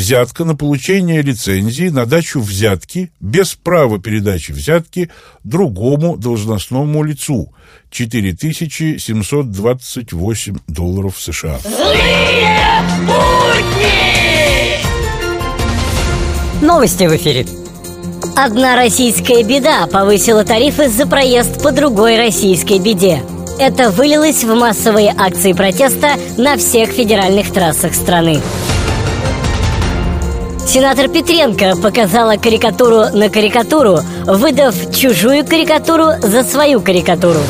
взятка на получение лицензии на дачу взятки без права передачи взятки другому должностному лицу 4728 долларов США. Злые будни! Новости в эфире. Одна российская беда повысила тарифы за проезд по другой российской беде. Это вылилось в массовые акции протеста на всех федеральных трассах страны. Сенатор Петренко показала карикатуру на карикатуру, выдав чужую карикатуру за свою карикатуру.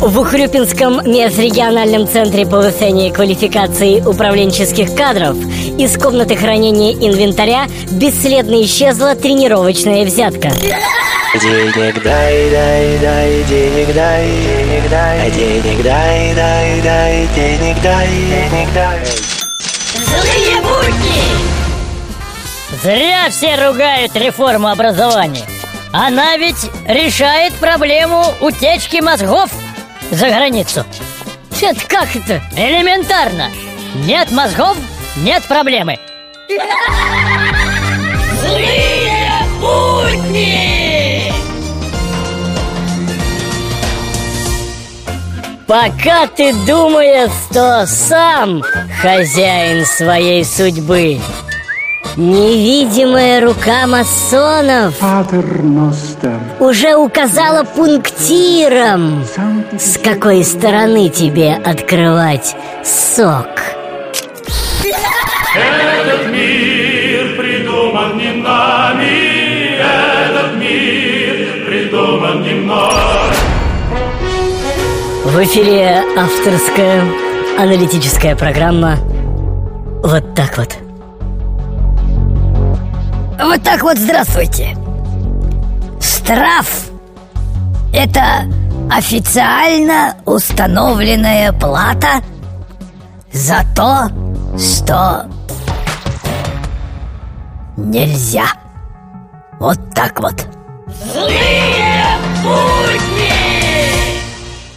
В Ухрюпинском межрегиональном центре повышения квалификации управленческих кадров из комнаты хранения инвентаря бесследно исчезла тренировочная взятка. Денег дай, дай, дай, денег дай, денег дай, денег дай, дай, дай, денег дай, денег дай. Зря все ругают реформу образования. Она ведь решает проблему утечки мозгов за границу. Это как это? Элементарно. Нет мозгов, нет проблемы. Злые будни! Пока ты думаешь, что сам хозяин своей судьбы Невидимая рука масонов уже указала пунктиром, с какой стороны тебе открывать сок. Этот мир придуман не нами, этот мир придуман не мной. В эфире авторская аналитическая программа «Вот так вот». Вот так вот здравствуйте Штраф – это официально установленная плата за то, что нельзя. Вот так вот.